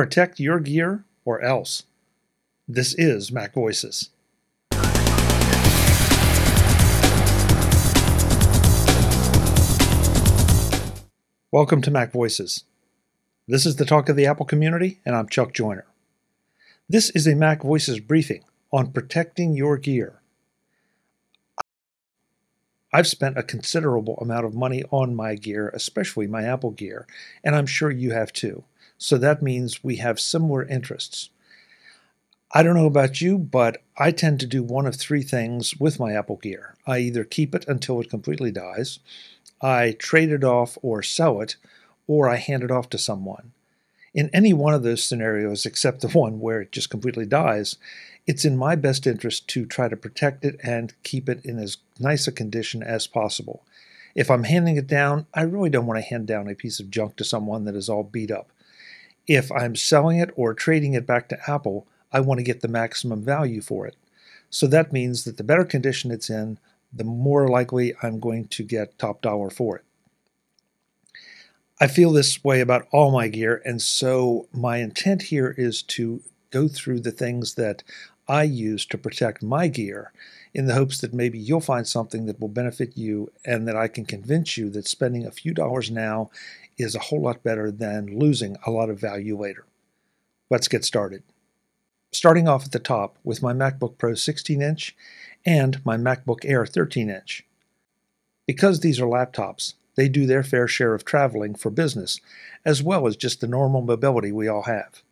Protect your gear or else. This is Mac Voices. Welcome to Mac Voices. This is the talk of the Apple community, and I'm Chuck Joiner. This is a Mac Voices briefing on protecting your gear I've spent a considerable amount of money on my gear, especially my Apple gear, and I'm sure you have too. So that means we have similar interests. I don't know about you, but I tend to do one of three things with my Apple gear. I either keep it until it completely dies, I trade it off or sell it, or I hand it off to someone. In any one of those scenarios, except the one where it just completely dies, it's in my best interest to try to protect it and keep it in as nice a condition as possible. If I'm handing it down, I really don't want to hand down a piece of junk to someone that is all beat up. If I'm selling it or trading it back to Apple, I want to get the maximum value for it. So that means that the better condition it's in, the more likely I'm going to get top dollar for it. I feel this way about all my gear, and so my intent here is to go through the things that I use to protect my gear in the hopes that maybe you'll find something that will benefit you and that I can convince you that spending a few dollars now is a whole lot better than losing a lot of value later. Let's get started. Starting off at the top with my MacBook Pro 16 inch and my MacBook Air 13 inch. Because these are laptops, they do their fair share of traveling for business, as well as just the normal mobility we all have.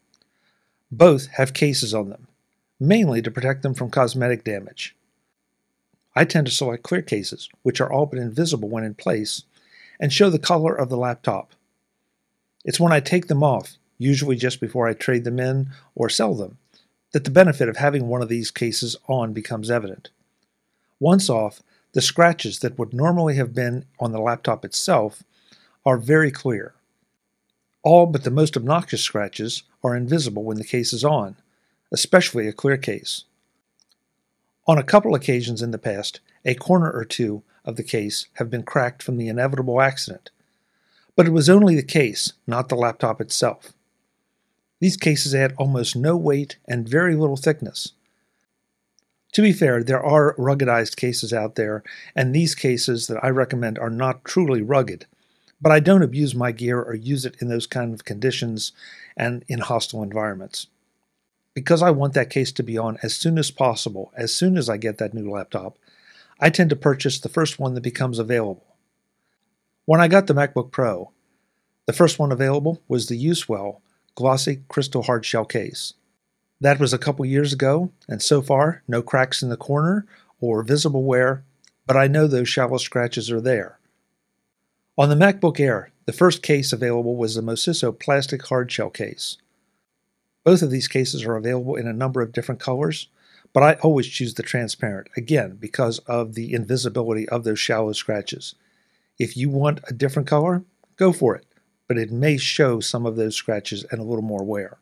Both have cases on them, mainly to protect them from cosmetic damage. I tend to select clear cases, which are all but invisible when in place, and show the color of the laptop. It's when I take them off, usually just before I trade them in or sell them, that the benefit of having one of these cases on becomes evident. Once off, the scratches that would normally have been on the laptop itself are very clear. All but the most obnoxious scratches are invisible when the case is on, especially a clear case. On a couple occasions in the past, a corner or two of the case have been cracked from the inevitable accident, but it was only the case, not the laptop itself. These cases had almost no weight and very little thickness. To be fair, there are ruggedized cases out there, and these cases that I recommend are not truly rugged but I don't abuse my gear or use it in those kind of conditions and in hostile environments. Because I want that case to be on as soon as possible, as soon as I get that new laptop, I tend to purchase the first one that becomes available. When I got the MacBook Pro, the first one available was the UESWILL glossy crystal Hard Shell case. That was a couple years ago, and so far, no cracks in the corner or visible wear, but I know those shallow scratches are there. On the MacBook Air, the first case available was the Mosiso plastic hardshell case. Both of these cases are available in a number of different colors, but I always choose the transparent, again, because of the invisibility of those shallow scratches. If you want a different color, go for it, but it may show some of those scratches and a little more wear.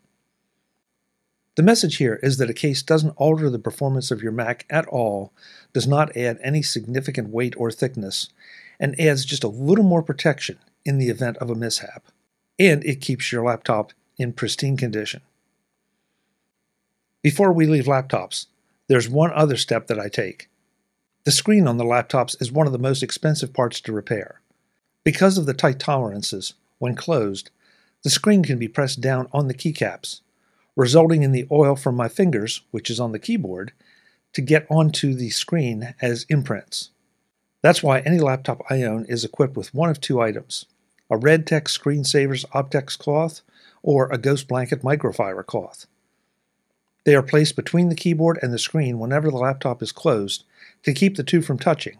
The message here is that a case doesn't alter the performance of your Mac at all, does not add any significant weight or thickness, and adds just a little more protection in the event of a mishap. And it keeps your laptop in pristine condition. Before we leave laptops, there's one other step that I take. The screen on the laptops is one of the most expensive parts to repair. Because of the tight tolerances, when closed, the screen can be pressed down on the keycaps, resulting in the oil from my fingers, which is on the keyboard, to get onto the screen as imprints. That's why any laptop I own is equipped with one of two items a RadTech ScreenSavrz Optex cloth or a Ghost Blanket microfiber cloth. They are placed between the keyboard and the screen whenever the laptop is closed to keep the two from touching,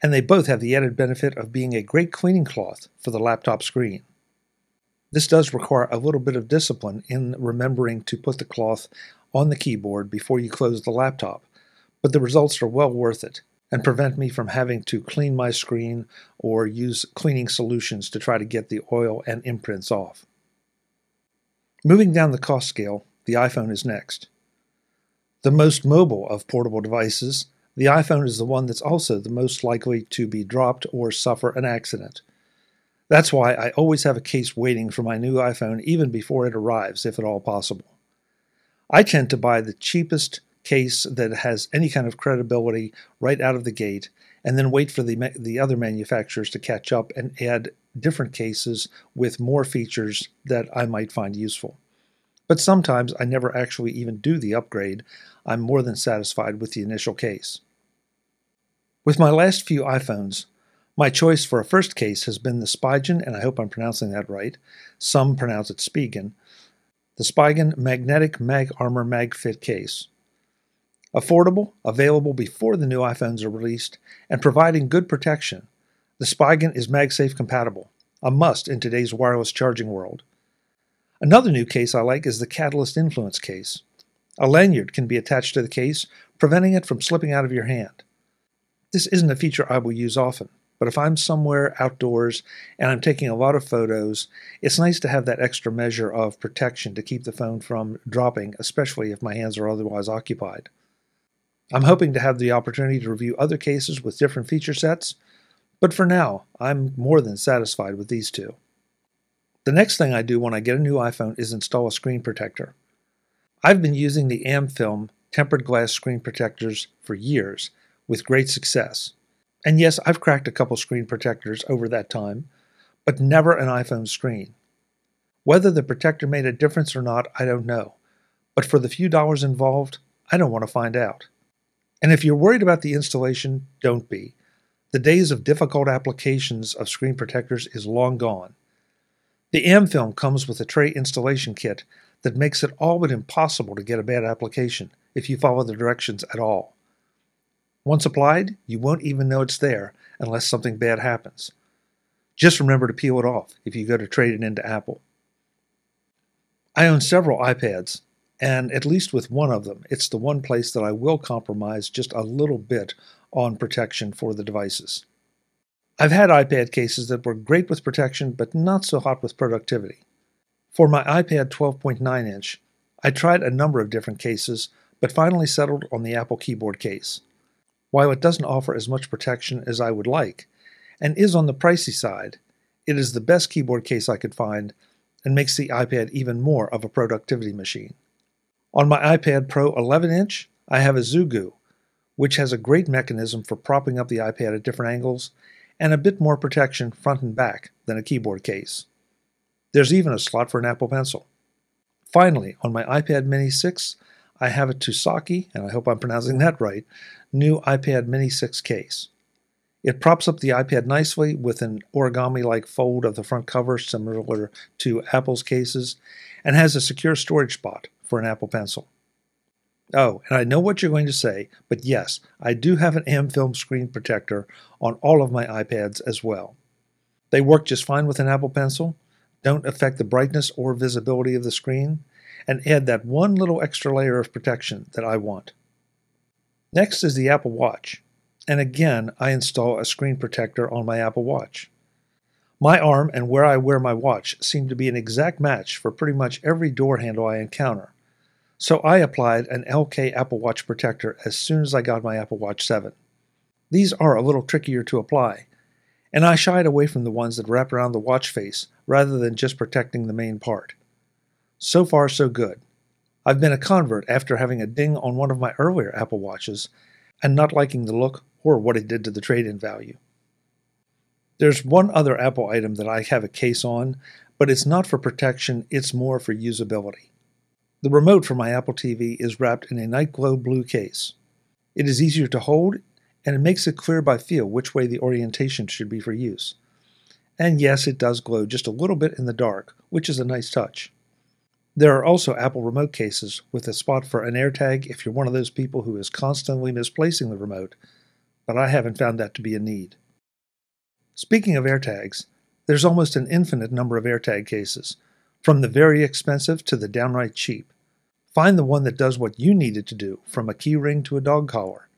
and they both have the added benefit of being a great cleaning cloth for the laptop screen. This does require a little bit of discipline in remembering to put the cloth on the keyboard before you close the laptop, but the results are well worth it and prevent me from having to clean my screen or use cleaning solutions to try to get the oil and imprints off. Moving down the cost scale, the iPhone is next. The most mobile of portable devices, the iPhone is the one that's also the most likely to be dropped or suffer an accident. That's why I always have a case waiting for my new iPhone even before it arrives, if at all possible. I tend to buy the cheapest case that has any kind of credibility right out of the gate and then wait for the, the other manufacturers to catch up and add different cases with more features that I might find useful. But sometimes I never actually even do the upgrade. I'm more than satisfied with the initial case. With my last few iPhones, my choice for a first case has been the Spigen, and I hope I'm pronouncing that right. Some pronounce it Spigen. The Spigen Magnetic Mag Armor MagFit case. Affordable, available before the new iPhones are released, and providing good protection, the Spigen is MagSafe compatible, a must in today's wireless charging world. Another new case I like is the Catalyst Influence case. A lanyard can be attached to the case, preventing it from slipping out of your hand. This isn't a feature I will use often, but if I'm somewhere outdoors and I'm taking a lot of photos, it's nice to have that extra measure of protection to keep the phone from dropping, especially if my hands are otherwise occupied. I'm hoping to have the opportunity to review other cases with different feature sets, but for now, I'm more than satisfied with these two. The next thing I do when I get a new iPhone is install a screen protector. I've been using the AmFilm tempered glass screen protectors for years with great success. And yes, I've cracked a couple screen protectors over that time, but never an iPhone screen. Whether the protector made a difference or not, I don't know. But for the few dollars involved, I don't want to find out. And if you're worried about the installation, don't be. The days of difficult applications of screen protectors is long gone. The AmFilm comes with a tray installation kit that makes it all but impossible to get a bad application if you follow the directions at all. Once applied, you won't even know it's there unless something bad happens. Just remember to peel it off if you go to trade it into Apple. I own several iPads, and at least with one of them, it's the one place that I will compromise just a little bit on protection for the devices. I've had iPad cases that were great with protection, but not so hot with productivity. For my iPad 12.9 inch, I tried a number of different cases, but finally settled on the Apple keyboard case. While it doesn't offer as much protection as I would like, and is on the pricey side, it is the best keyboard case I could find and makes the iPad even more of a productivity machine. On my iPad Pro 11 inch, I have a Zugu, which has a great mechanism for propping up the iPad at different angles and a bit more protection front and back than a keyboard case. There's even a slot for an Apple Pencil. Finally, on my iPad Mini 6, I have a Tuosake, and I hope I'm pronouncing that right, new iPad Mini 6 case. It props up the iPad nicely with an origami like fold of the front cover similar to Apple's cases and has a secure storage spot for an Apple Pencil. Oh, and I know what you're going to say, but yes, I do have an AmFilm screen protector on all of my iPads as well. They work just fine with an Apple Pencil, don't affect the brightness or visibility of the screen, and add that one little extra layer of protection that I want. Next is the Apple Watch, and again I install a screen protector on my Apple Watch. My arm and where I wear my watch seem to be an exact match for pretty much every door handle I encounter, so I applied an LK Apple Watch protector as soon as I got my Apple Watch 7. These are a little trickier to apply, and I shied away from the ones that wrap around the watch face rather than just protecting the main part. So far, so good. I've been a convert after having a ding on one of my earlier Apple Watches and not liking the look or what it did to the trade in value. There's one other Apple item that I have a case on, but it's not for protection, it's more for usability. The remote for my Apple TV is wrapped in a night glow blue case. It is easier to hold, and it makes it clear by feel which way the orientation should be for use. And yes, it does glow just a little bit in the dark, which is a nice touch. There are also Apple remote cases with a spot for an AirTag if you're one of those people who is constantly misplacing the remote, but I haven't found that to be a need. Speaking of AirTags, there's almost an infinite number of AirTag cases, from the very expensive to the downright cheap. Find the one that does what you need it to do, from a keyring to a dog collar.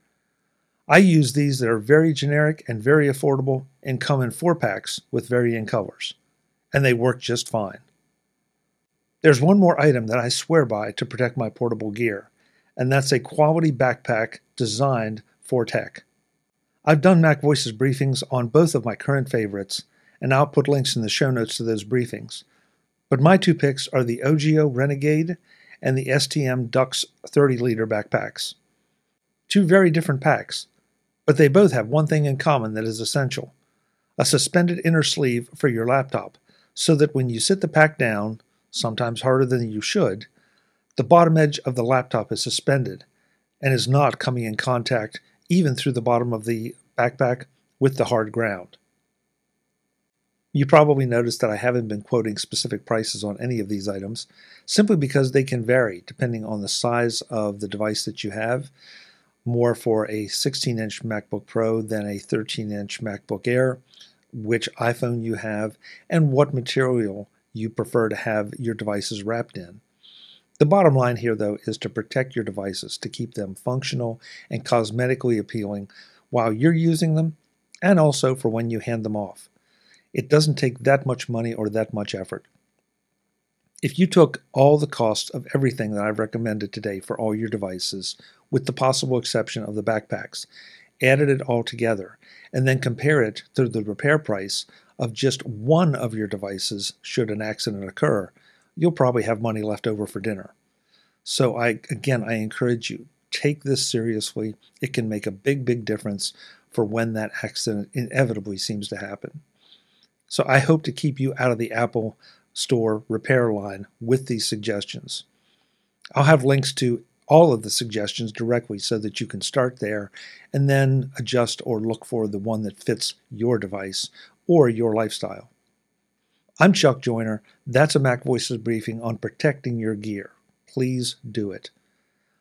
I use these that are very generic and very affordable and come in four packs with varying colors, and they work just fine. There's one more item that I swear by to protect my portable gear, and that's a quality backpack designed for tech. I've done Mac Voices briefings on both of my current favorites, and I'll put links in the show notes to those briefings. But my two picks are the OGIO Renegade and the STM Dux 30 liter backpacks. Two very different packs, but they both have one thing in common that is essential a suspended inner sleeve for your laptop, so that when you sit the pack down, sometimes harder than you should, the bottom edge of the laptop is suspended and is not coming in contact even through the bottom of the backpack with the hard ground. You probably noticed that I haven't been quoting specific prices on any of these items, simply because they can vary depending on the size of the device that you have. More for a 16 inch MacBook Pro than a 13 inch MacBook Air, which iPhone you have, and what material you prefer to have your devices wrapped in. The bottom line here, though, is to protect your devices, to keep them functional and cosmetically appealing while you're using them, and also for when you hand them off. It doesn't take that much money or that much effort. If you took all the costs of everything that I've recommended today for all your devices, with the possible exception of the backpacks, added it all together, and then compare it to the repair price of just one of your devices should an accident occur, you'll probably have money left over for dinner. So I again I encourage you take this seriously. It can make a big big difference for when that accident inevitably seems to happen. So I hope to keep you out of the Apple Store repair line with these suggestions. I'll have links to all of the suggestions directly so that you can start there and then adjust or look for the one that fits your device or your lifestyle. I'm Chuck Joiner. That's a Mac Voices briefing on protecting your gear. Please do it.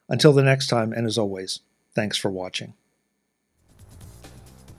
Until the next time, and as always, thanks for watching.